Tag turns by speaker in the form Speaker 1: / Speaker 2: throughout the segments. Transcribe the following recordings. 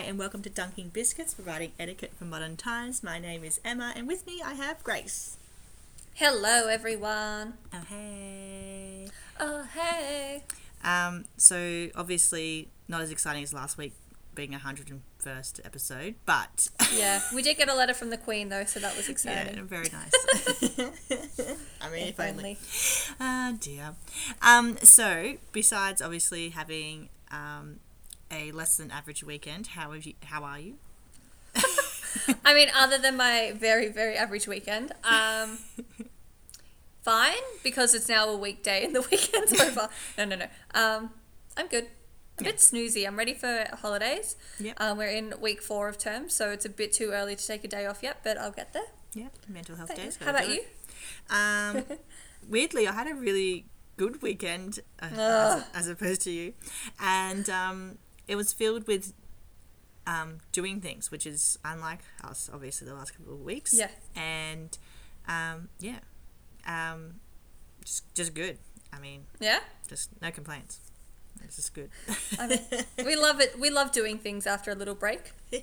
Speaker 1: Hi, and welcome to Dunking Biscuits, providing etiquette for modern times. My name is Emma, and with me I have Grace.
Speaker 2: Hello, everyone.
Speaker 1: Oh, hey.
Speaker 2: Oh, hey.
Speaker 1: Um, so, obviously, not as exciting as last week being a 101st episode, but.
Speaker 2: Yeah, we did get a letter from the Queen, though, so that was exciting.
Speaker 1: yeah, very nice. I mean,
Speaker 2: If
Speaker 1: if only.
Speaker 2: only.
Speaker 1: Oh, dear. Um, so, besides obviously having um, a less than average weekend, how, have you, how are you?
Speaker 2: I mean, other than my very, very average weekend, um, fine, because it's now a weekday and the weekend's over. No, no, no. Um, I'm good. A bit snoozy. I'm ready for holidays.
Speaker 1: Yep.
Speaker 2: Um, we're in week four of term, so it's a bit too early to take a day off yet, but I'll get there.
Speaker 1: Yeah, mental health days.
Speaker 2: How about you?
Speaker 1: Um, weirdly, I had a really good weekend uh, as, as opposed to you, and um, it was filled with um, doing things, which is unlike us, obviously, the last couple of weeks.
Speaker 2: Yeah.
Speaker 1: and um, yeah, um, just just good. I mean,
Speaker 2: Yeah?
Speaker 1: just no complaints. It's just good.
Speaker 2: I mean, we love it. We love doing things after a little break.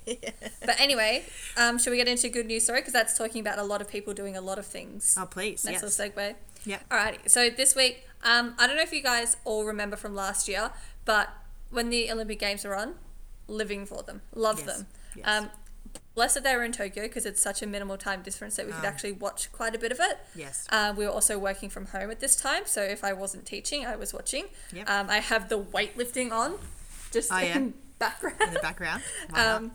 Speaker 2: But anyway, um, should we get into good news story? Because that's talking about a lot of people doing a lot of things.
Speaker 1: oh, please.
Speaker 2: Nice
Speaker 1: yes.
Speaker 2: little segue.
Speaker 1: Yep.
Speaker 2: Alrighty. So this week, um, I don't know if you guys all remember from last year, but when the Olympic Games are on, living for them, love
Speaker 1: Yes.
Speaker 2: them.
Speaker 1: Yes.
Speaker 2: Um, blessed that they were in Tokyo because it's such a minimal time difference that we could
Speaker 1: Oh.
Speaker 2: actually watch quite a bit of it.
Speaker 1: Yes.
Speaker 2: Uh, we were also working from home at this time, so if I wasn't teaching, I was watching.
Speaker 1: Yep.
Speaker 2: Um, I have the weightlifting on, just
Speaker 1: Oh, yeah.
Speaker 2: in background.
Speaker 1: In the background.
Speaker 2: Um,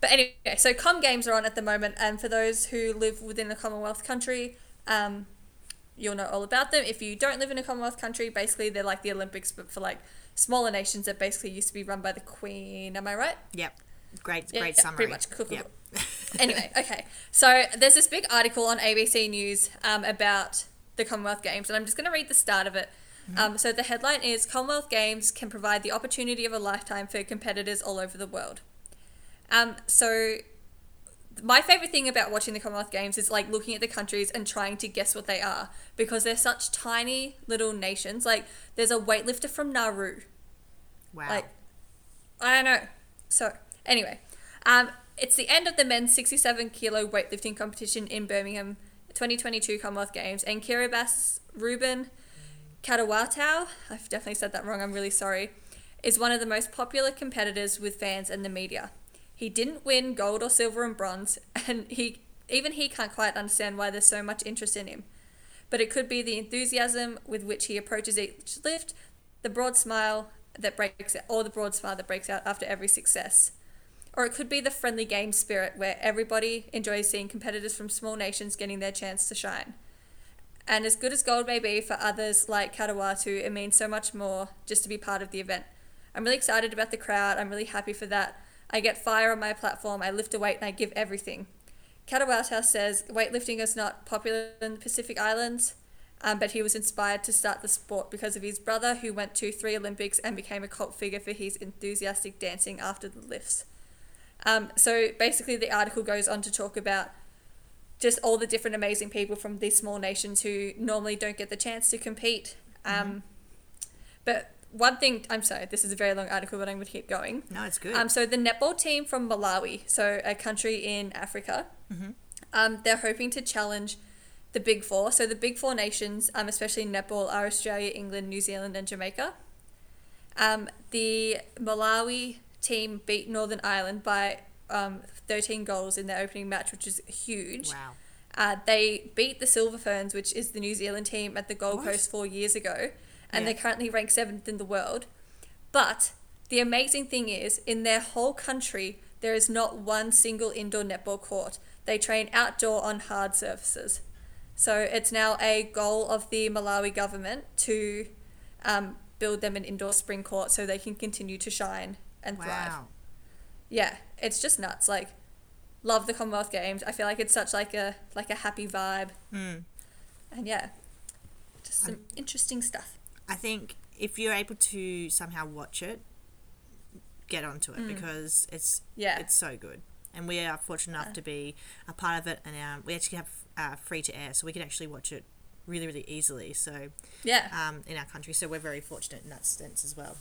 Speaker 2: but anyway, so Com Games are on at the moment, and for those who live within a Commonwealth country, um, you'll know all about them. If you don't live in a Commonwealth country, basically they're like the Olympics, but for like smaller nations that basically used to be run by the Queen. Am I right?
Speaker 1: Yep. Great,
Speaker 2: Yeah,
Speaker 1: great
Speaker 2: yeah,
Speaker 1: summary.
Speaker 2: pretty much. Cool, cool,
Speaker 1: Yep.
Speaker 2: anyway, okay. So there's this big article on ABC News um, about the Commonwealth Games, and I'm just going to read the start of it. Um, so the headline is Commonwealth Games can provide the opportunity of a lifetime for competitors all over the world. Um, so my favorite thing about watching the Commonwealth Games is like looking at the countries and trying to guess what they are because they're such tiny little nations. Like there's a weightlifter from Nauru.
Speaker 1: Wow.
Speaker 2: Like, I don't know. So, anyway, um, it's the end of the men's 67 kilo weightlifting competition in Birmingham 2022 Commonwealth Games, and Kiribati Ruben Katoatau, I've definitely said that wrong, I'm really sorry, is one of the most popular competitors with fans and the media. He didn't win gold or silver and bronze, and he even he can't quite understand why there's so much interest in him. But it could be the enthusiasm with which he approaches each lift, the broad smile that breaks or the broad smile that breaks out after every success. Or it could be the friendly game spirit where everybody enjoys seeing competitors from small nations getting their chance to shine. And as good as gold may be for others like Katoatau, it means so much more just to be part of the event. I'm really excited about the crowd. I'm really happy for that. I get fire on my platform. I lift a weight and I give everything. Katoatau says weightlifting is not popular in the Pacific Islands, um, but he was inspired to start the sport because of his brother, who went to three Olympics and became a cult figure for his enthusiastic dancing after the lifts. Um, so basically, the article goes on to talk about just all the different amazing people from these small nations who normally don't get the chance to compete. Um, But one thing, I'm sorry, this is a very long article, but I'm going to keep going.
Speaker 1: no, it's good.
Speaker 2: Um, so the netball team from Malawi, so a country in Africa, um, they're hoping to challenge the Big Four. So the Big Four nations, um, especially netball, are Australia, England, New Zealand, and Jamaica. Um, the Malawi team beat Northern Ireland by um, 13 goals in their opening match, which is huge.
Speaker 1: wow.
Speaker 2: Uh, they beat the Silver Ferns, which is the New Zealand team, at the Gold
Speaker 1: What?
Speaker 2: Coast four years ago, and
Speaker 1: Yeah.
Speaker 2: they're currently rank seventh in the world. But the amazing thing is, in their whole country, there is not one single indoor netball court. They train outdoor on hard surfaces. So it's now a goal of the Malawi government to um, build them an indoor spring court so they can continue to shine and thrive.
Speaker 1: Wow.
Speaker 2: Yeah, it's just nuts. Like, love the Commonwealth Games. I feel like it's such like a like a happy vibe,
Speaker 1: Mm.
Speaker 2: and yeah, just some interesting stuff.
Speaker 1: I think if you're able to somehow watch it, get onto it because it's
Speaker 2: Mm. Yeah.
Speaker 1: it's so good. And we are fortunate enough to be a part of it, and um, we actually have uh, free to air, so we can actually watch it really, really easily. So
Speaker 2: Yeah,
Speaker 1: um, in our country, so we're very fortunate in that sense as well.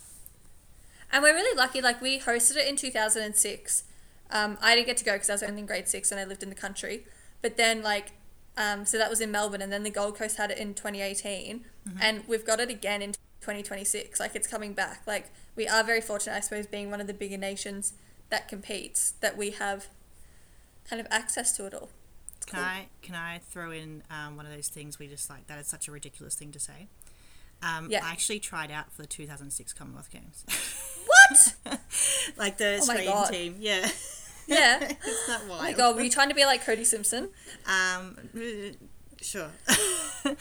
Speaker 2: And we're really lucky. Like we hosted it in 2006. Um, I didn't get to go because I was only in grade six and I lived in the country. But then like, um, so that was in Melbourne, and then the Gold Coast had it in 2018, and we've got it again in 2026. Like it's coming back. Like we are very fortunate, I suppose, being one of the bigger nations that competes, that we have kind of access to it all. It's
Speaker 1: Can I can I throw in um, one of those things we just like that is such a ridiculous thing to say? Um,
Speaker 2: Yeah.
Speaker 1: I actually tried out for the 2006 Commonwealth Games,
Speaker 2: What?
Speaker 1: like the
Speaker 2: Oh
Speaker 1: Australian
Speaker 2: God.
Speaker 1: team. Yeah,
Speaker 2: yeah.
Speaker 1: it's not wild.
Speaker 2: Oh my god, were you trying to be like Cody Simpson?
Speaker 1: Um, sure. well,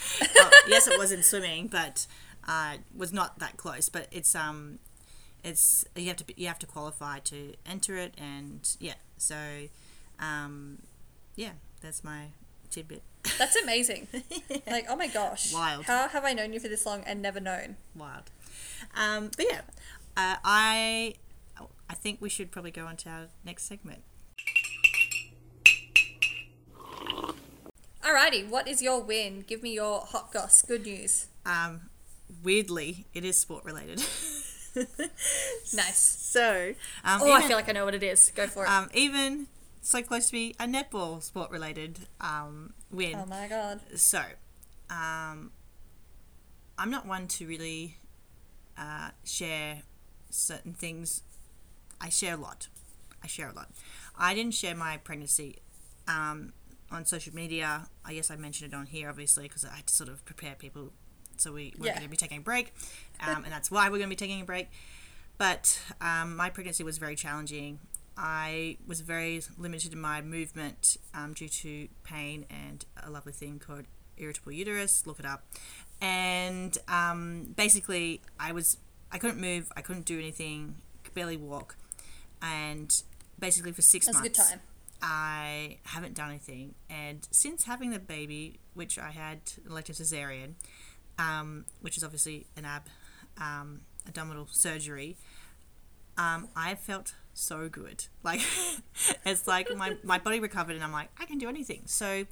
Speaker 1: yes, it was in swimming, but uh, was not that close. But it's um, it's you have to you have to qualify to enter it, and yeah. So, um, yeah, that's my tidbit.
Speaker 2: That's amazing. Like, oh my gosh.
Speaker 1: Wild.
Speaker 2: How have I known you for this long and never known?
Speaker 1: Wild. Um, but yeah, uh, I I think we should probably go on to our next segment.
Speaker 2: Alrighty, what is your win? Give me your hot goss. Good news.
Speaker 1: Um, weirdly, it is sport related.
Speaker 2: Nice.
Speaker 1: So, um,
Speaker 2: Oh, I feel like I know what it is. Go for it.
Speaker 1: um, even so close to be a netball sport related um, win.
Speaker 2: oh my god.
Speaker 1: So, um, I'm not one to really uh, share certain things. I share a lot. I share a lot. I didn't share my pregnancy um, on social media. I guess I mentioned it on here, obviously, because I had to sort of prepare people. So we we're
Speaker 2: Yeah.
Speaker 1: going to be taking a break, um, and that's why we're going to be taking a break. But um, my pregnancy was very challenging. I was very limited in my movement um, due to pain and a lovely thing called irritable uterus. Look it up. And um, basically, I was I couldn't move. I couldn't do anything. Could barely walk. And basically, for six
Speaker 2: That was a
Speaker 1: months,
Speaker 2: good time.
Speaker 1: I haven't done anything. And since having the baby, which I had elective cesarean, um, which is obviously an ab um, abdominal surgery, um, I felt so good. Like it's like my, my body recovered and I'm like, I can do anything. So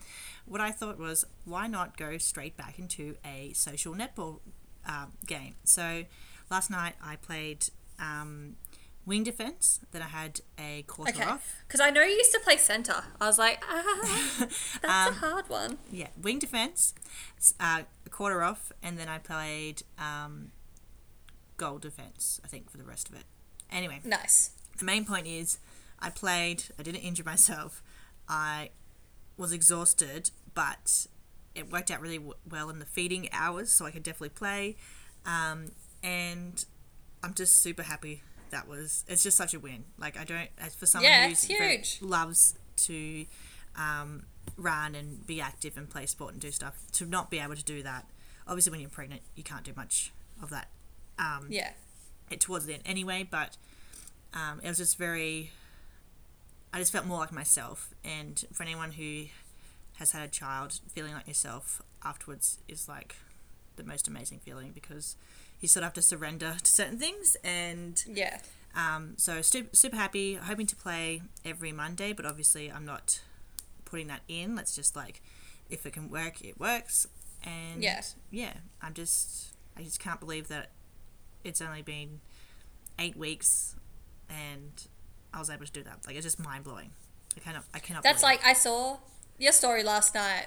Speaker 1: what I thought was, why not go straight back into a social netball uh, game? So last night I played um, wing defense. Then I had a quarter
Speaker 2: Okay.
Speaker 1: off.
Speaker 2: Because I know you used to play center. I was like, ah, that's
Speaker 1: Um,
Speaker 2: a hard one.
Speaker 1: Yeah, wing defense, uh, a quarter off, and then I played um, goal defense. I think for the rest of it. Anyway,
Speaker 2: Nice.
Speaker 1: the main point is, I played. I didn't injure myself. I was exhausted, but it worked out really w- well in the feeding hours, so I could definitely play. Um, and I'm just super happy. That was. It's just such a win. Like I don't. As for someone
Speaker 2: Yeah,
Speaker 1: who's
Speaker 2: huge.
Speaker 1: loves to um, run and be active and play sport and do stuff, to not be able to do that. Obviously, when you're pregnant, you can't do much of that. Um,
Speaker 2: Yeah.
Speaker 1: it towards the end anyway, but um, it was just very. I just felt more like myself, and for anyone who has had a child, feeling like yourself afterwards is like the most amazing feeling because you sort of have to surrender to certain things, and
Speaker 2: Yeah.
Speaker 1: um, so super, super happy, hoping to play every Monday, but obviously I'm not putting that in. Let's just like, if it can work, it works, and
Speaker 2: Yeah.
Speaker 1: yeah, I'm just, I just can't believe that it's only been eight weeks, and I was able to do that. Like it's just mind blowing. I cannot, I cannot.
Speaker 2: That's like I saw your story last night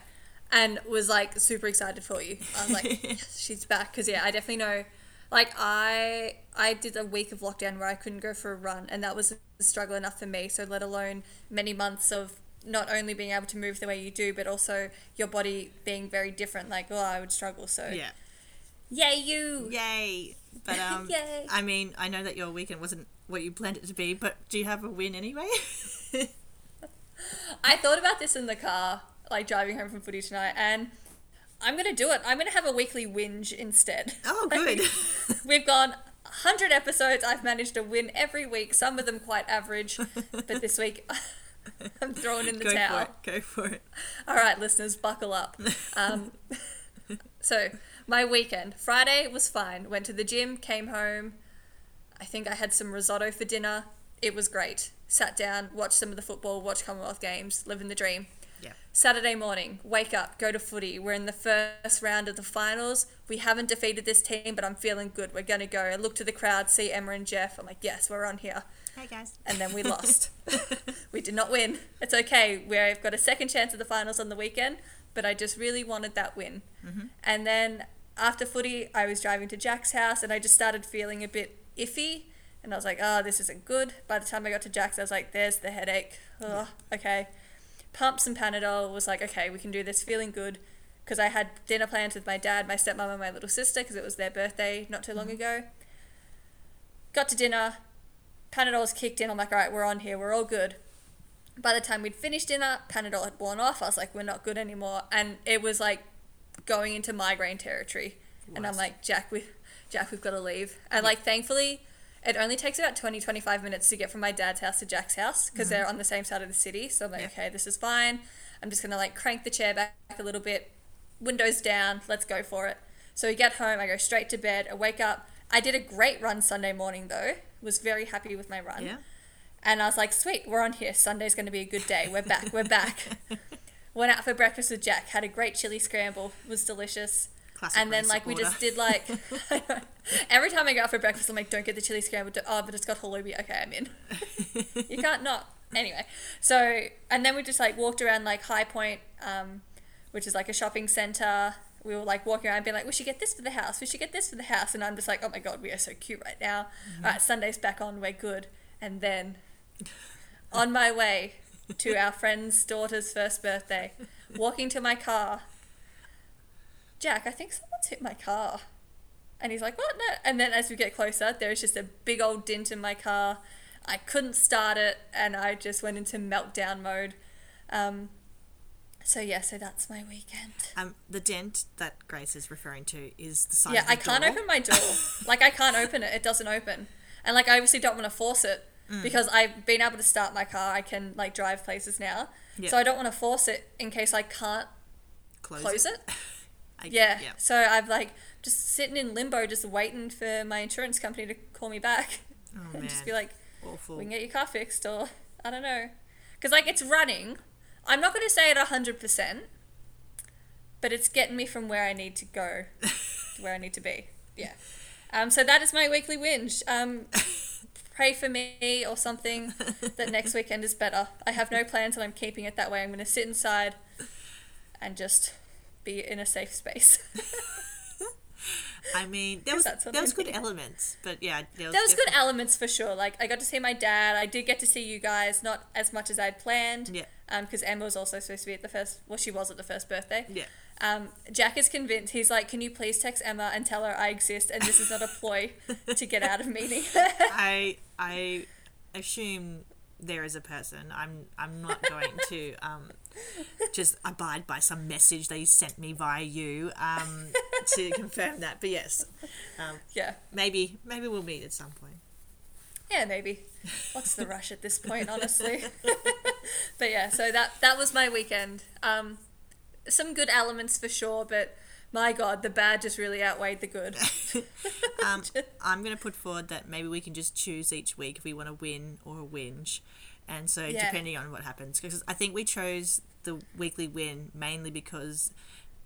Speaker 2: and was like super excited for you. I was like, yes, she's back because yeah, I definitely know. Like I I did a week of lockdown where I couldn't go for a run, and that was a struggle enough for me. So let alone many months of not only being able to move the way you do, but also your body being very different. Like, oh, I would struggle. So
Speaker 1: yeah.
Speaker 2: yay you.
Speaker 1: Yay! But um,
Speaker 2: Yay.
Speaker 1: I mean, I know that your weekend wasn't what you planned it to be, but do you have a win anyway?
Speaker 2: I thought about this in the car, like driving home from footy tonight, and I'm gonna do it. I'm gonna have a weekly whinge instead.
Speaker 1: Oh, good.
Speaker 2: We've gone 100 episodes. I've managed to win every week, some of them quite average, but this week I'm throwing in the
Speaker 1: Go
Speaker 2: towel.
Speaker 1: for. Go for it.
Speaker 2: All right, listeners, buckle up. Um, so, my weekend Friday was fine. Went to the gym, came home. I think I had some risotto for dinner. It was great. Sat down, watched some of the football, watched Commonwealth Games, living the dream.
Speaker 1: Yeah.
Speaker 2: Saturday morning, wake up, go to footy. We're in the first round of the finals. We haven't defeated this team, but I'm feeling good. We're going to go. I look to the crowd, see Emma and Jeff. I'm like, yes, we're on here.
Speaker 1: Hey guys.
Speaker 2: And then we lost. we did not win. It's okay. We've got a second chance at the finals on the weekend, but I just really wanted that win. Mm-hmm. And then after footy, I was driving to Jack's house and I just started feeling a bit iffy. And I was like, oh, this isn't good. By the time I got to Jack's, I was like, there's the headache. Ugh, okay. Pumped some Panadol. Was like, okay, we can do this. Feeling good. Because I had dinner plans with my dad, my stepmom, and my little sister because it was their birthday not too long mm-hmm. ago. Got to dinner. Panadol's kicked in. I'm like, all right, we're on here. We're all good. By the time we'd finished dinner, Panadol had worn off. I was like, we're not good anymore. And it was like going into migraine territory. And I'm like, Jack, we, Jack, we've got to leave. And like, thankfully, it only takes about 20, 25 minutes to get from my dad's house to Jack's house because mm-hmm. they're on the same side of the city. So I'm like,
Speaker 1: Yeah.
Speaker 2: okay, this is fine. I'm just going to like crank the chair back a little bit, windows down, let's go for it. So we get home, I go straight to bed, I wake up. I did a great run Sunday morning though. Was very happy with my run.
Speaker 1: Yeah.
Speaker 2: And I was like, sweet, we're on here. Sunday's going to be a good day. We're back. We're back. Went out for breakfast with Jack. Had a great chili scramble. Was delicious.
Speaker 1: Classic
Speaker 2: and then like we just did like every time I go out for breakfast, I'm like, don't get the chili scramble. Oh, but it's got halloumi. Okay, I'm in. you can't not. Anyway, so and then we just like walked around like High Point, um, which is like a shopping center. We were like walking around, being like, we should get this for the house. We should get this for the house. And I'm just like, oh my god, we are so cute right now. All right, Sunday's back on. We're good. And then on my way to our friend's daughter's first birthday, walking to my car. Jack, I think someone's hit my car. And he's like, what? No. And then as we get closer, there's just a big old dent in my car. I couldn't start it, and I just went into meltdown mode. Um, so yeah, so that's my weekend.
Speaker 1: Um, the dent that Grace is referring to is the size
Speaker 2: Yeah,
Speaker 1: of the
Speaker 2: I can't
Speaker 1: door.
Speaker 2: open my door. like I can't open it. It doesn't open. And like I obviously don't want to force it
Speaker 1: Mm.
Speaker 2: because I've been able to start my car. I can like drive places now.
Speaker 1: Yeah.
Speaker 2: So I don't want to force it in case I can't
Speaker 1: Close,
Speaker 2: close it.
Speaker 1: I-
Speaker 2: Yeah.
Speaker 1: yeah.
Speaker 2: So I've like just sitting in limbo, just waiting for my insurance company to call me back
Speaker 1: Oh
Speaker 2: and
Speaker 1: man.
Speaker 2: just be like,
Speaker 1: Awful.
Speaker 2: "We can get your car fixed," or I don't know, because like it's running. I'm not going to say it hundred percent, but it's getting me from where I need to go to where I need to be. Yeah. Um. So that is my weekly whinge. Um. Pray for me or something that next weekend is better. I have no plans and I'm keeping it that way. I'm going to sit inside and just be in a safe space.
Speaker 1: I mean, there was there was good elements, but yeah, there was,
Speaker 2: There was good elements for sure. Like I got to see my dad. I did get to see you guys, not as much as I'd planned.
Speaker 1: Yeah.
Speaker 2: Um, because Emma was also supposed to be at the first. Well, she was at the first birthday.
Speaker 1: Yeah.
Speaker 2: Um, Jack is convinced. He's like, "Can you please text Emma and tell her I exist and this is not a ploy to get out of meeting?"
Speaker 1: I I assume there is a person. I'm I'm not going to um just abide by some message they sent me via you um to confirm that. But yes, um,
Speaker 2: yeah.
Speaker 1: maybe maybe we'll meet at some point.
Speaker 2: Yeah, maybe. What's the rush at this point, honestly? but yeah, so that that was my weekend. Um, some good elements for sure, but my god, the bad just really outweighed the good.
Speaker 1: Um, I'm going to put forward that maybe we can just choose each week if we want to win or a whinge. And so,
Speaker 2: Yeah.
Speaker 1: depending on what happens, because I think we chose the weekly win mainly because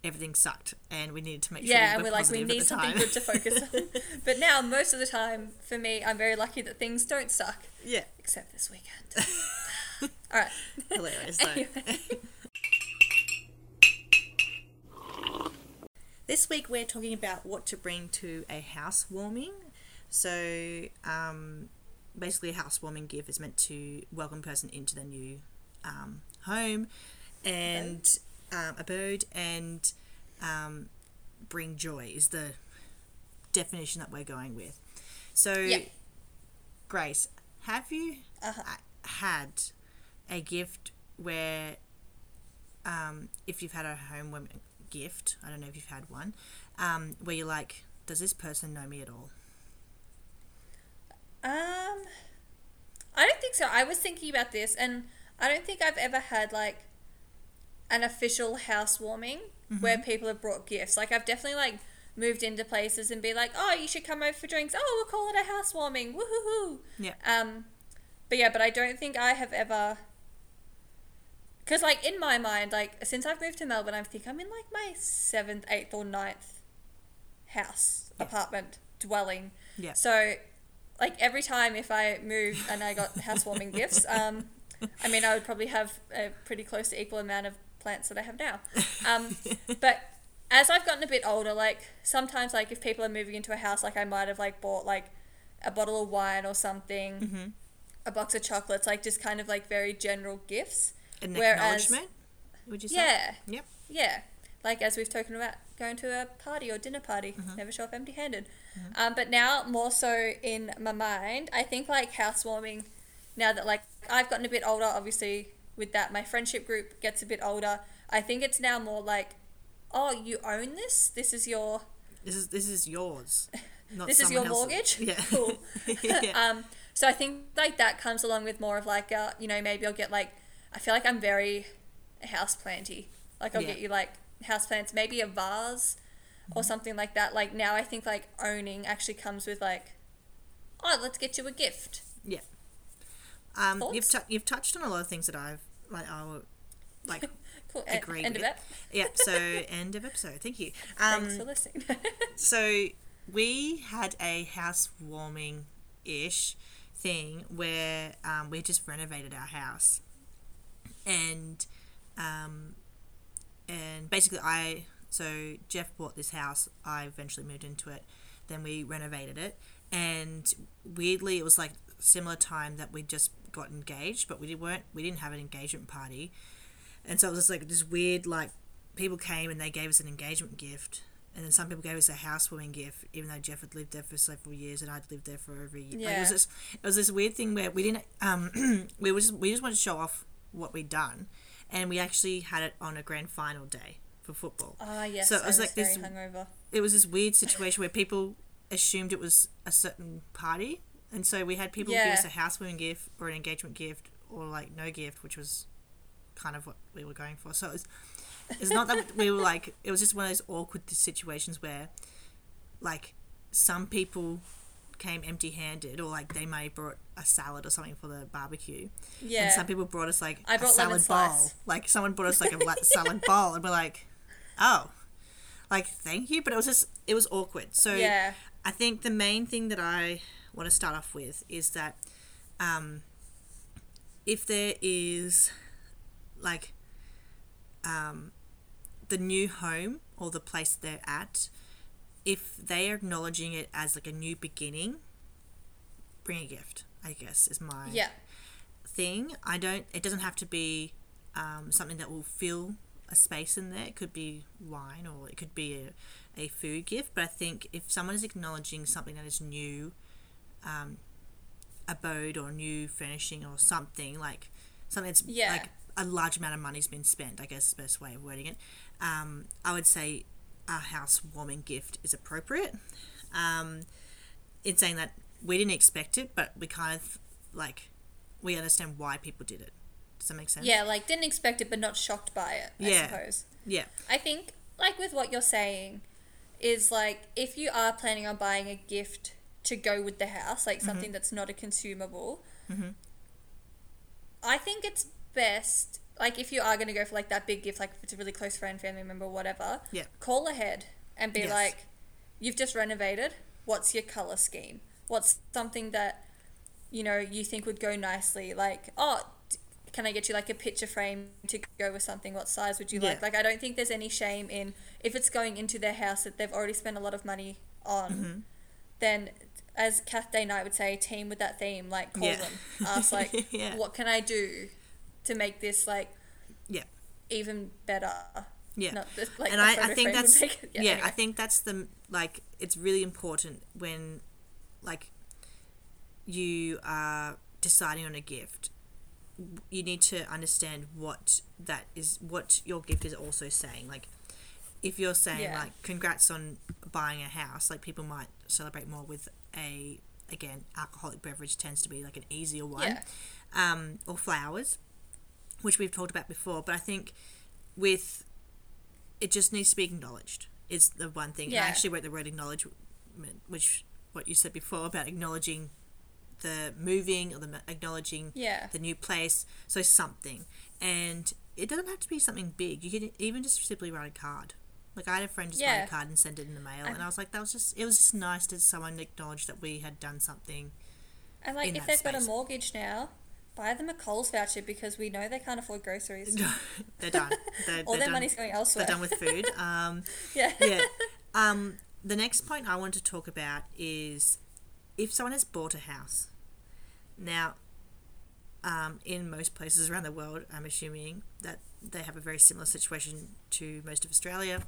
Speaker 1: everything sucked and we needed to make sure
Speaker 2: yeah,
Speaker 1: we
Speaker 2: and
Speaker 1: were
Speaker 2: like, we need something good to focus on. but now, most of the time, for me, I'm very lucky that things don't suck,
Speaker 1: yeah,
Speaker 2: except this weekend. All right.
Speaker 1: hilarious.
Speaker 2: Anyway.
Speaker 1: This week we're talking about what to bring to a housewarming. So, um, basically, a housewarming gift is meant to welcome a person into the new um, home and um, abode and um, bring joy is the definition that we're going with. So,
Speaker 2: Yeah.
Speaker 1: Grace, have you
Speaker 2: Uh-huh.
Speaker 1: uh, had a gift where um, if you've had a homewarming gift, I don't know if you've had one, um, where you're like, does this person know me at all?
Speaker 2: Um, I don't think so. I was thinking about this, and I don't think I've ever had like an official housewarming where people have brought gifts. Like I've definitely like moved into places and be like, oh, you should come over for drinks. Oh, we'll call it a housewarming. Woohoo!
Speaker 1: Yeah.
Speaker 2: Um, but yeah, but I don't think I have ever Because, like, in my mind, like, since I've moved to Melbourne, I think I'm in, like, my seventh, eighth, or ninth house,
Speaker 1: Yeah.
Speaker 2: apartment, dwelling.
Speaker 1: Yeah.
Speaker 2: So, like, every time if I move and I got housewarming gifts, um, I mean, I would probably have a pretty close to equal amount of plants that I have now. Um, but as I've gotten a bit older, like, sometimes, like, if people are moving into a house, like, I might have, like, bought, like, a bottle of wine or something,
Speaker 1: Mm-hmm.
Speaker 2: a box of chocolates, like, just kind of, like, very general gifts.
Speaker 1: An
Speaker 2: Whereas-
Speaker 1: acknowledgement, would you say?
Speaker 2: Yeah.
Speaker 1: Yep.
Speaker 2: Yeah. Like as we've spoken about going to a party or dinner party, never show up empty handed. Um, but now more so in my mind, I think like housewarming, now that like I've gotten a bit older, obviously with that my friendship group gets a bit older. I think it's now more like, oh, you own this. This is your
Speaker 1: This is this is yours. Not
Speaker 2: this is your mortgage.
Speaker 1: Yeah.
Speaker 2: Cool.
Speaker 1: yeah.
Speaker 2: Um, so I think like that comes along with more of like uh, you know maybe I'll get like I feel like I'm very house planty. Like I'll
Speaker 1: Yeah.
Speaker 2: get you like house plants, maybe a vase
Speaker 1: Mm-hmm.
Speaker 2: or something like that. Like now I think like owning actually comes with like oh let's get you a gift.
Speaker 1: Yeah. Um, you've t- you've touched on a lot of things that I've like I would like
Speaker 2: Cool.
Speaker 1: Agree
Speaker 2: End of
Speaker 1: with.
Speaker 2: it.
Speaker 1: yeah. So end of episode. Thank you. Um,
Speaker 2: Thanks for listening.
Speaker 1: so we had a housewarming ish thing where um, we just renovated our house, and um, and basically I so Jeff bought this house. I eventually moved into it. Then we renovated it, and weirdly it was like similar time that we just got engaged, but we weren't we didn't have an engagement party, and so it was just like this weird like people came and they gave us an engagement gift. And then some people gave us a housewarming gift, even though Jeff had lived there for several years and I'd lived there for over a year. Like, it was
Speaker 2: Yeah.
Speaker 1: just it was this weird thing where we didn't um we was we just wanted to show off what we'd done, and we actually had it on a grand final day for football.
Speaker 2: Ah yes.
Speaker 1: So it
Speaker 2: I
Speaker 1: was
Speaker 2: was
Speaker 1: like this-
Speaker 2: hungover.
Speaker 1: It was this weird situation where people assumed it was a certain party, and so we had people give us a housewarming gift or an engagement gift or like no gift, which was kind of what we were going for. So it was, it's not that we were like it was just one of those awkward situations where like some people came empty handed or like they may have brought a salad or something for the barbecue
Speaker 2: Yeah.
Speaker 1: and some people brought us like
Speaker 2: I
Speaker 1: a salad bowl like someone brought us like a la- salad bowl and we're like oh like thank you but it was just it was awkward so
Speaker 2: yeah.
Speaker 1: I think the main thing that I want to start off with is that um, if there is like um, the new home or the place they're at, if they are acknowledging it as like a new beginning, bring a gift. I guess is my
Speaker 2: Yeah.
Speaker 1: thing. I don't. It doesn't have to be um, something that will fill a space in there. It could be wine or it could be a, a food gift. But I think if someone is acknowledging something that is new, um, abode or new furnishing or something like something that's
Speaker 2: Yeah.
Speaker 1: like a large amount of money's been spent. I guess is the best way of wording it. Um, I would say a housewarming gift is appropriate. Um, in saying that we didn't expect it, but we kind of like we understand why people did it. Does that make sense?
Speaker 2: Yeah, like didn't expect it but not shocked by it, I
Speaker 1: Yeah.
Speaker 2: suppose.
Speaker 1: Yeah.
Speaker 2: I think, like with what you're saying, is like if you are planning on buying a gift to go with the house, like something
Speaker 1: Mm-hmm.
Speaker 2: that's not a consumable, I think it's best. Like if you are going to go for like that big gift, like if it's a really close friend, family member, whatever,
Speaker 1: Yeah.
Speaker 2: call ahead and be
Speaker 1: Yes.
Speaker 2: like, "You've just renovated. What's your color scheme? What's something that you know you think would go nicely? Like, oh, can I get you like a picture frame to go with something? What size would you
Speaker 1: Yeah.
Speaker 2: like? Like, I don't think there's any shame in if it's going into their house that they've already spent a lot of money on.
Speaker 1: Mm-hmm.
Speaker 2: Then, as Kath Day Knight would say, team with that theme. Like, call
Speaker 1: Yeah.
Speaker 2: them, ask like,
Speaker 1: Yeah.
Speaker 2: what can I do to make this like
Speaker 1: Yeah.
Speaker 2: even better?
Speaker 1: Yeah.
Speaker 2: Just, like
Speaker 1: and I, I think that's
Speaker 2: it-
Speaker 1: yeah,
Speaker 2: anyway.
Speaker 1: I think that's the like it's really important when like you are deciding on a gift you need to understand what that is what your gift is also saying like if you're saying
Speaker 2: Yeah.
Speaker 1: like congrats on buying a house like people might celebrate more with a again alcoholic beverage tends to be like an easier one
Speaker 2: Yeah.
Speaker 1: um, or flowers which we've talked about before but i think with it just needs to be acknowledged is the one thing And I actually wrote the word acknowledgement which what you said before about acknowledging the moving or the acknowledging
Speaker 2: Yeah.
Speaker 1: the new place so something and it doesn't have to be something big. You can even just simply write a card. Like I had a friend just
Speaker 2: Yeah.
Speaker 1: write a card and send it in the mail, and I was like, that was just it was just nice to someone acknowledge that we had done something.
Speaker 2: And like if they've got a mortgage now, buy them a Coles voucher because we know they can't afford groceries.
Speaker 1: they're done. They're,
Speaker 2: All
Speaker 1: they're
Speaker 2: their
Speaker 1: done.
Speaker 2: money's going elsewhere.
Speaker 1: They're done with food. Um,
Speaker 2: yeah.
Speaker 1: yeah. Um, the next point I want to talk about is if someone has bought a house. Now, um, in most places around the world, I'm assuming that they have a very similar situation to most of Australia,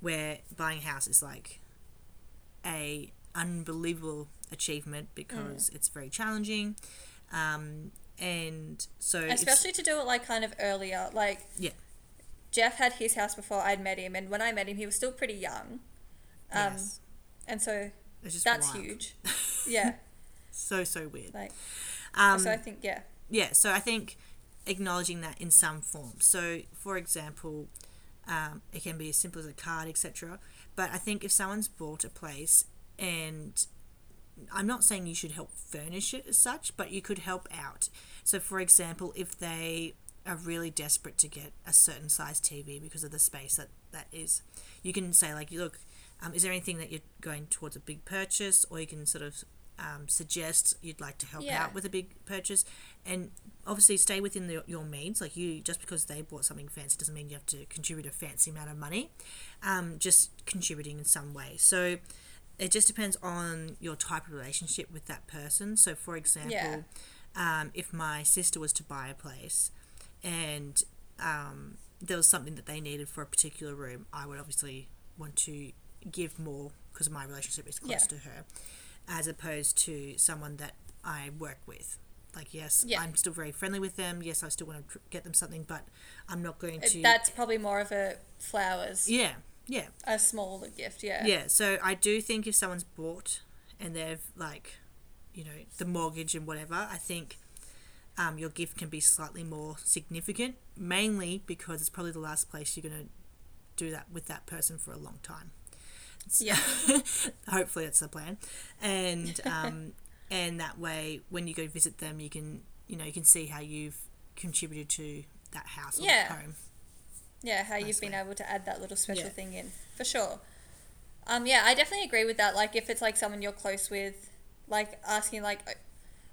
Speaker 1: where buying a house is like a unbelievable achievement because it's very challenging. Um, and so
Speaker 2: Especially to do it like kind of earlier. Like
Speaker 1: yeah,
Speaker 2: Jeff had his house before I'd met him, and when I met him, he was still pretty young. Um,
Speaker 1: yes,
Speaker 2: And so that's
Speaker 1: wild.
Speaker 2: huge. Yeah.
Speaker 1: So so weird.
Speaker 2: Like,
Speaker 1: Um,
Speaker 2: so I think, yeah.
Speaker 1: yeah so i think acknowledging that in some form. So for example um, it can be as simple as a card etc but i think if someone's bought a place and i'm not saying you should help furnish it as such but you could help out. So for example if they are really desperate to get a certain size tv because of the space that that is. You can say like look um, is there anything that you're going towards a big purchase? Or you can sort of um, suggest you'd like to help
Speaker 2: Yeah.
Speaker 1: out with a big purchase and obviously stay within the, your means like you just because they bought something fancy doesn't mean you have to contribute a fancy amount of money um, just contributing in some way so it just depends on your type of relationship with that person so for example
Speaker 2: Yeah.
Speaker 1: um, if my sister was to buy a place and um, there was something that they needed for a particular room i would obviously want to give more because my relationship is close
Speaker 2: Yeah.
Speaker 1: to her as opposed to someone that I work with. Like, yes,
Speaker 2: Yeah.
Speaker 1: I'm still very friendly with them. Yes, I still want to tr- get them something, but I'm not going to.
Speaker 2: That's probably more of a flowers,
Speaker 1: yeah, yeah,
Speaker 2: a smaller gift, yeah.
Speaker 1: yeah. So I do think if someone's bought and they've like, you know, the mortgage and whatever, I think um, your gift can be slightly more significant. Mainly because it's probably the last place you're going to do that with that person for a long time.
Speaker 2: Yeah.
Speaker 1: hopefully that's the plan and um, and that way when you go visit them you can you know you can see how you've contributed to that house or
Speaker 2: Yeah.
Speaker 1: home
Speaker 2: Yeah, how you've been able to add that little special
Speaker 1: Yeah.
Speaker 2: thing in, for sure. Um, yeah, I definitely agree with that. Like, if it's like someone you're close with, like asking, like,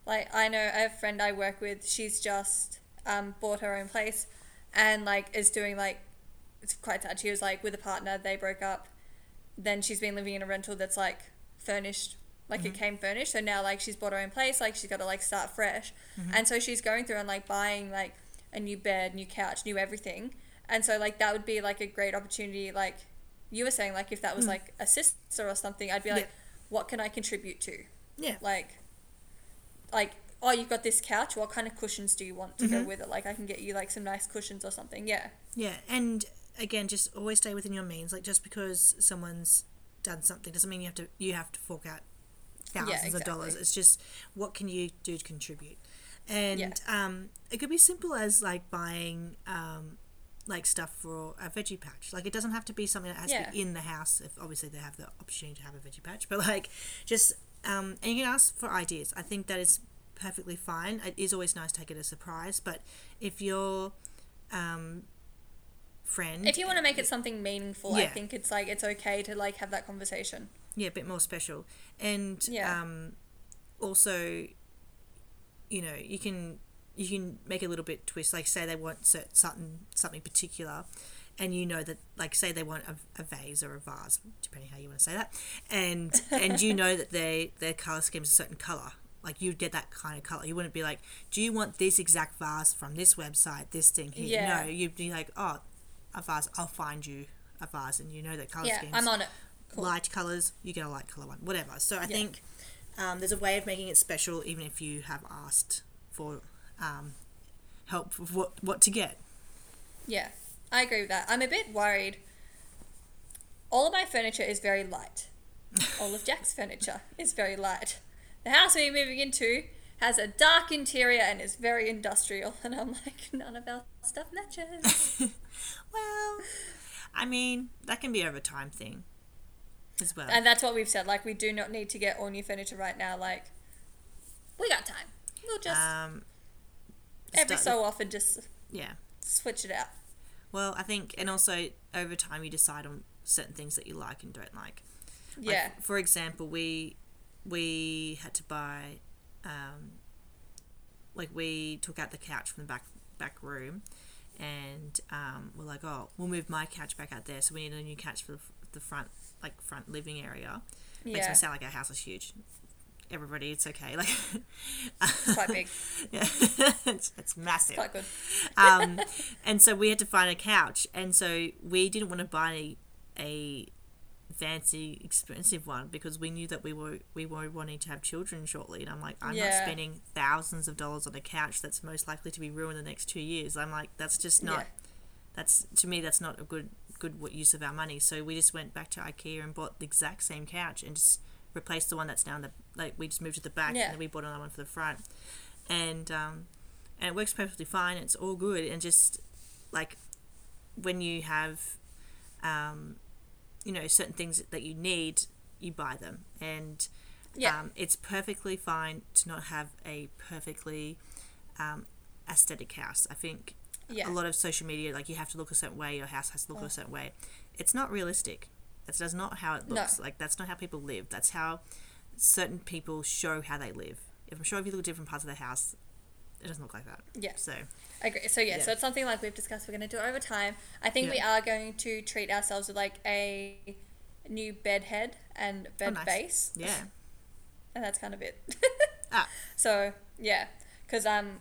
Speaker 2: like I know a friend I work with. She's just um, bought her own place, and like is doing like, it's quite sad. She was like with a partner. They broke up. Then she's been living in a rental that's like furnished, like it mm-hmm. came furnished. So now like she's bought her own place. Like she's got to like start fresh, mm-hmm. and so she's going through and like buying like a new bed, new couch, new everything. And so like that would be like a great opportunity. Like you were saying, like if that was mm. like a sister or something, I'd be like,
Speaker 1: Yeah.
Speaker 2: what can I contribute to?
Speaker 1: yeah
Speaker 2: Like, like oh, you've got this couch. What kind of cushions do you want to go mm-hmm. with it? Like I can get you like some nice cushions or something. Yeah.
Speaker 1: yeah and again just always stay within your means like just because someone's done something doesn't mean you have to you have to fork out thousands of dollars it's just what can you do to contribute and
Speaker 2: Yeah.
Speaker 1: um, it could be simple as like buying um, like stuff for a veggie patch. Like it doesn't have to be something that has to be in the house. If obviously they have the opportunity to have a veggie patch, but like just um, and you can ask for ideas. I think that is perfectly fine. It is always nice to take it as a surprise, but if your um, friend,
Speaker 2: If you want to make it something meaningful, I think it's like it's okay to like have that conversation.
Speaker 1: yeah, a bit more special, and
Speaker 2: Yeah.
Speaker 1: um, also, you know, you can you can make a little bit twist. Like say they want certain something something particular, and you know that like say they want a, a vase or a vase, depending how you want to say that, and and you know that they their color scheme is a certain color. Like you'd get that kind of color. You wouldn't be like, "Do you want this exact vase from this website? This thing here?"
Speaker 2: Yeah.
Speaker 1: No, you'd be like, "Oh, a vase. I'll find you a vase," and you know that color
Speaker 2: yeah,
Speaker 1: schemes
Speaker 2: I'm on it. Cool.
Speaker 1: light colors, you get a light color one, whatever. So I
Speaker 2: Yeah.
Speaker 1: think um, there's a way of making it special, even if you have asked for um, help with what what to get.
Speaker 2: Yeah, I agree with that. I'm a bit worried. All of my furniture is very light. All of Jack's furniture is very light. The house we're moving into has a dark interior and is very industrial, and I'm like, none of our stuff matches.
Speaker 1: Well, I mean that can be over time thing as well.
Speaker 2: and that's what we've said. Like, we do not need to get all new furniture right now. Like, we got time. We'll just
Speaker 1: um,
Speaker 2: every so often just
Speaker 1: yeah,
Speaker 2: switch it out.
Speaker 1: Well, I think, and also over time, you decide on certain things that you like and don't like. Like,
Speaker 2: Yeah.
Speaker 1: For example, we we had to buy, um, like we took out the couch from the back back room, and um, we're like, oh, we'll move my couch back out there, so we need a new couch for the, front like front living area. Makes me sound like our house is huge. Everybody, it's okay. Like,
Speaker 2: Quite big.
Speaker 1: yeah, it's, it's massive
Speaker 2: Quite good.
Speaker 1: um, and so we had to find a couch, and so we didn't want to buy a fancy, expensive one because we knew that we were we were wanting to have children shortly. And I'm like, I'm not spending thousands of dollars on a couch that's most likely to be ruined in the next two years. I'm like, that's just not.
Speaker 2: Yeah.
Speaker 1: That's to me, that's not a good good use of our money. So we just went back to IKEA and bought the exact same couch and just replaced the one that's now the like we just moved to the back
Speaker 2: Yeah.
Speaker 1: and then we bought another one for the front, and um, and it works perfectly fine. It's all good and just like when you have um, you know certain things that you need, you buy them and
Speaker 2: Yeah.
Speaker 1: um, it's perfectly fine to not have a perfectly um, aesthetic house. I think
Speaker 2: Yeah.
Speaker 1: a lot of social media, like you have to look a certain way, your house has to look a certain way. It's not realistic. That's that's not how it
Speaker 2: No.
Speaker 1: looks. Like that's not how people live. That's how certain people show how they live. If I'm sure if you look at different parts of the house, it doesn't look like that.
Speaker 2: Yeah.
Speaker 1: So
Speaker 2: I agree. So yeah, so it's something like we've discussed. We're going to do over time. I think we are going to treat ourselves with like a new bed head and bed
Speaker 1: Oh, nice.
Speaker 2: base,
Speaker 1: yeah.
Speaker 2: and that's kind of it.
Speaker 1: Ah.
Speaker 2: So yeah, because um,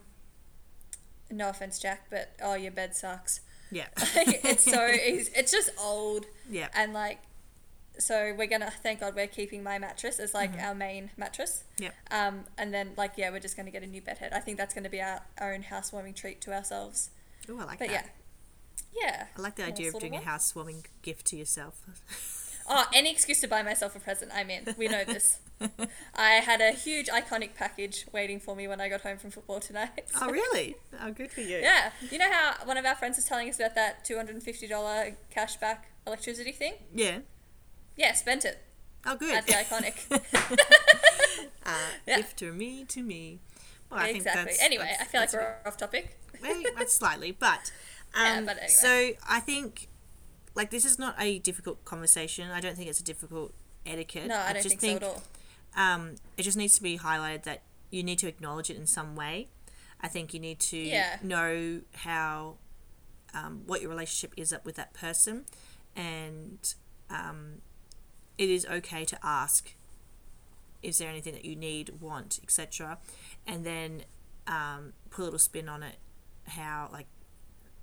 Speaker 2: no offense, Jack, but oh, your bed sucks.
Speaker 1: Yeah.
Speaker 2: it's so it's, it's just old
Speaker 1: yeah.
Speaker 2: and like. So we're gonna thank God we're keeping my mattress as like
Speaker 1: Mm-hmm.
Speaker 2: our main mattress.
Speaker 1: Yep.
Speaker 2: Um, and then like yeah, we're just gonna get a new bed head. I think that's gonna be our own housewarming treat to ourselves.
Speaker 1: Oh, I like
Speaker 2: But
Speaker 1: that.
Speaker 2: yeah, yeah.
Speaker 1: I like the idea of doing a housewarming gift to yourself.
Speaker 2: Oh, any excuse to buy myself a present, I'm in. We know this. I had a huge iconic package waiting for me when I got home from football tonight.
Speaker 1: oh, really? Oh, good for you.
Speaker 2: Yeah. You know how one of our friends was telling us about that $250 cashback electricity thing?
Speaker 1: Yeah.
Speaker 2: Yeah, spent it
Speaker 1: Oh, good.
Speaker 2: at the iconic.
Speaker 1: uh,
Speaker 2: Yeah.
Speaker 1: Me, to me. Well, I think
Speaker 2: exactly.
Speaker 1: that's-
Speaker 2: Anyway,
Speaker 1: that's-
Speaker 2: I feel like we're off topic.
Speaker 1: well, slightly, but um,
Speaker 2: Yeah, but anyway.
Speaker 1: so I think like this is not a difficult conversation. I don't think it's a difficult etiquette.
Speaker 2: No, I don't
Speaker 1: just
Speaker 2: think, so at all.
Speaker 1: um, it just needs to be highlighted that you need to acknowledge it in some way. I think you need to
Speaker 2: Yeah.
Speaker 1: know how um, what your relationship is up with that person, and um, it is okay to ask. Is there anything that you need, want, etc., and then um, put a little spin on it. How like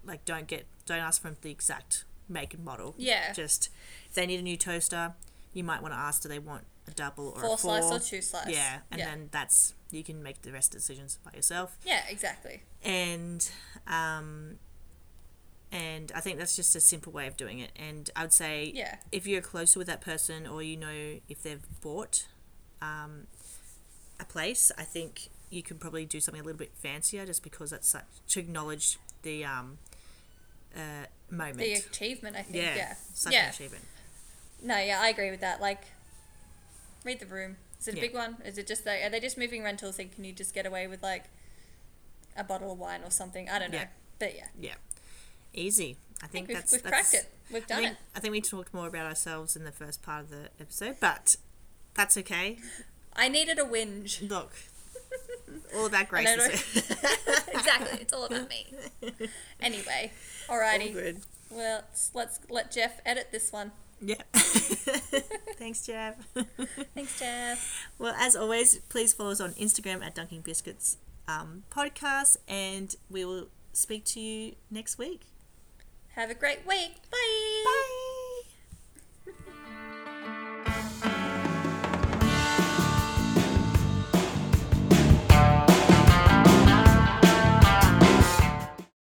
Speaker 1: like don't get don't ask for the exact make and model.
Speaker 2: Yeah.
Speaker 1: Just if they need a new toaster, you might want to ask do they want a double or
Speaker 2: Four
Speaker 1: a four
Speaker 2: slice or two slice.
Speaker 1: yeah, and
Speaker 2: yeah.
Speaker 1: then that's you can make the rest of the decisions by yourself.
Speaker 2: Yeah, exactly.
Speaker 1: And um, and I think that's just a simple way of doing it. And I would say
Speaker 2: Yeah.
Speaker 1: if you're closer with that person or you know if they've bought um, a place, I think you can probably do something a little bit fancier just because that's such to acknowledge the um, uh, moment.
Speaker 2: The achievement, I think.
Speaker 1: yeah,
Speaker 2: Yeah.
Speaker 1: such
Speaker 2: yeah.
Speaker 1: an achievement.
Speaker 2: No, yeah, I agree with that. Like, read the room. Is it a
Speaker 1: Yeah.
Speaker 2: big one? Is it just like, are they just moving rentals and can you just get away with like a bottle of wine or something? I don't know.
Speaker 1: Yeah.
Speaker 2: But yeah,
Speaker 1: Yeah, easy. I
Speaker 2: I
Speaker 1: think
Speaker 2: think we've,
Speaker 1: that's
Speaker 2: we've
Speaker 1: that's,
Speaker 2: cracked it. We've
Speaker 1: I
Speaker 2: done
Speaker 1: think,
Speaker 2: it.
Speaker 1: I think we talked more about ourselves in the first part of the episode, but that's okay.
Speaker 2: I needed a whinge.
Speaker 1: Look, all about Grace.
Speaker 2: I exactly. It's all about me. Anyway, alrighty.
Speaker 1: all good.
Speaker 2: Well, let's, let's let Jeff edit this one.
Speaker 1: Yeah. Thanks, Jeff.
Speaker 2: Thanks, Jeff.
Speaker 1: well, as always, please follow us on Instagram at Dunking Biscuits um, podcast, and we will speak to you next week.
Speaker 2: Have a great week. Bye.
Speaker 1: Bye.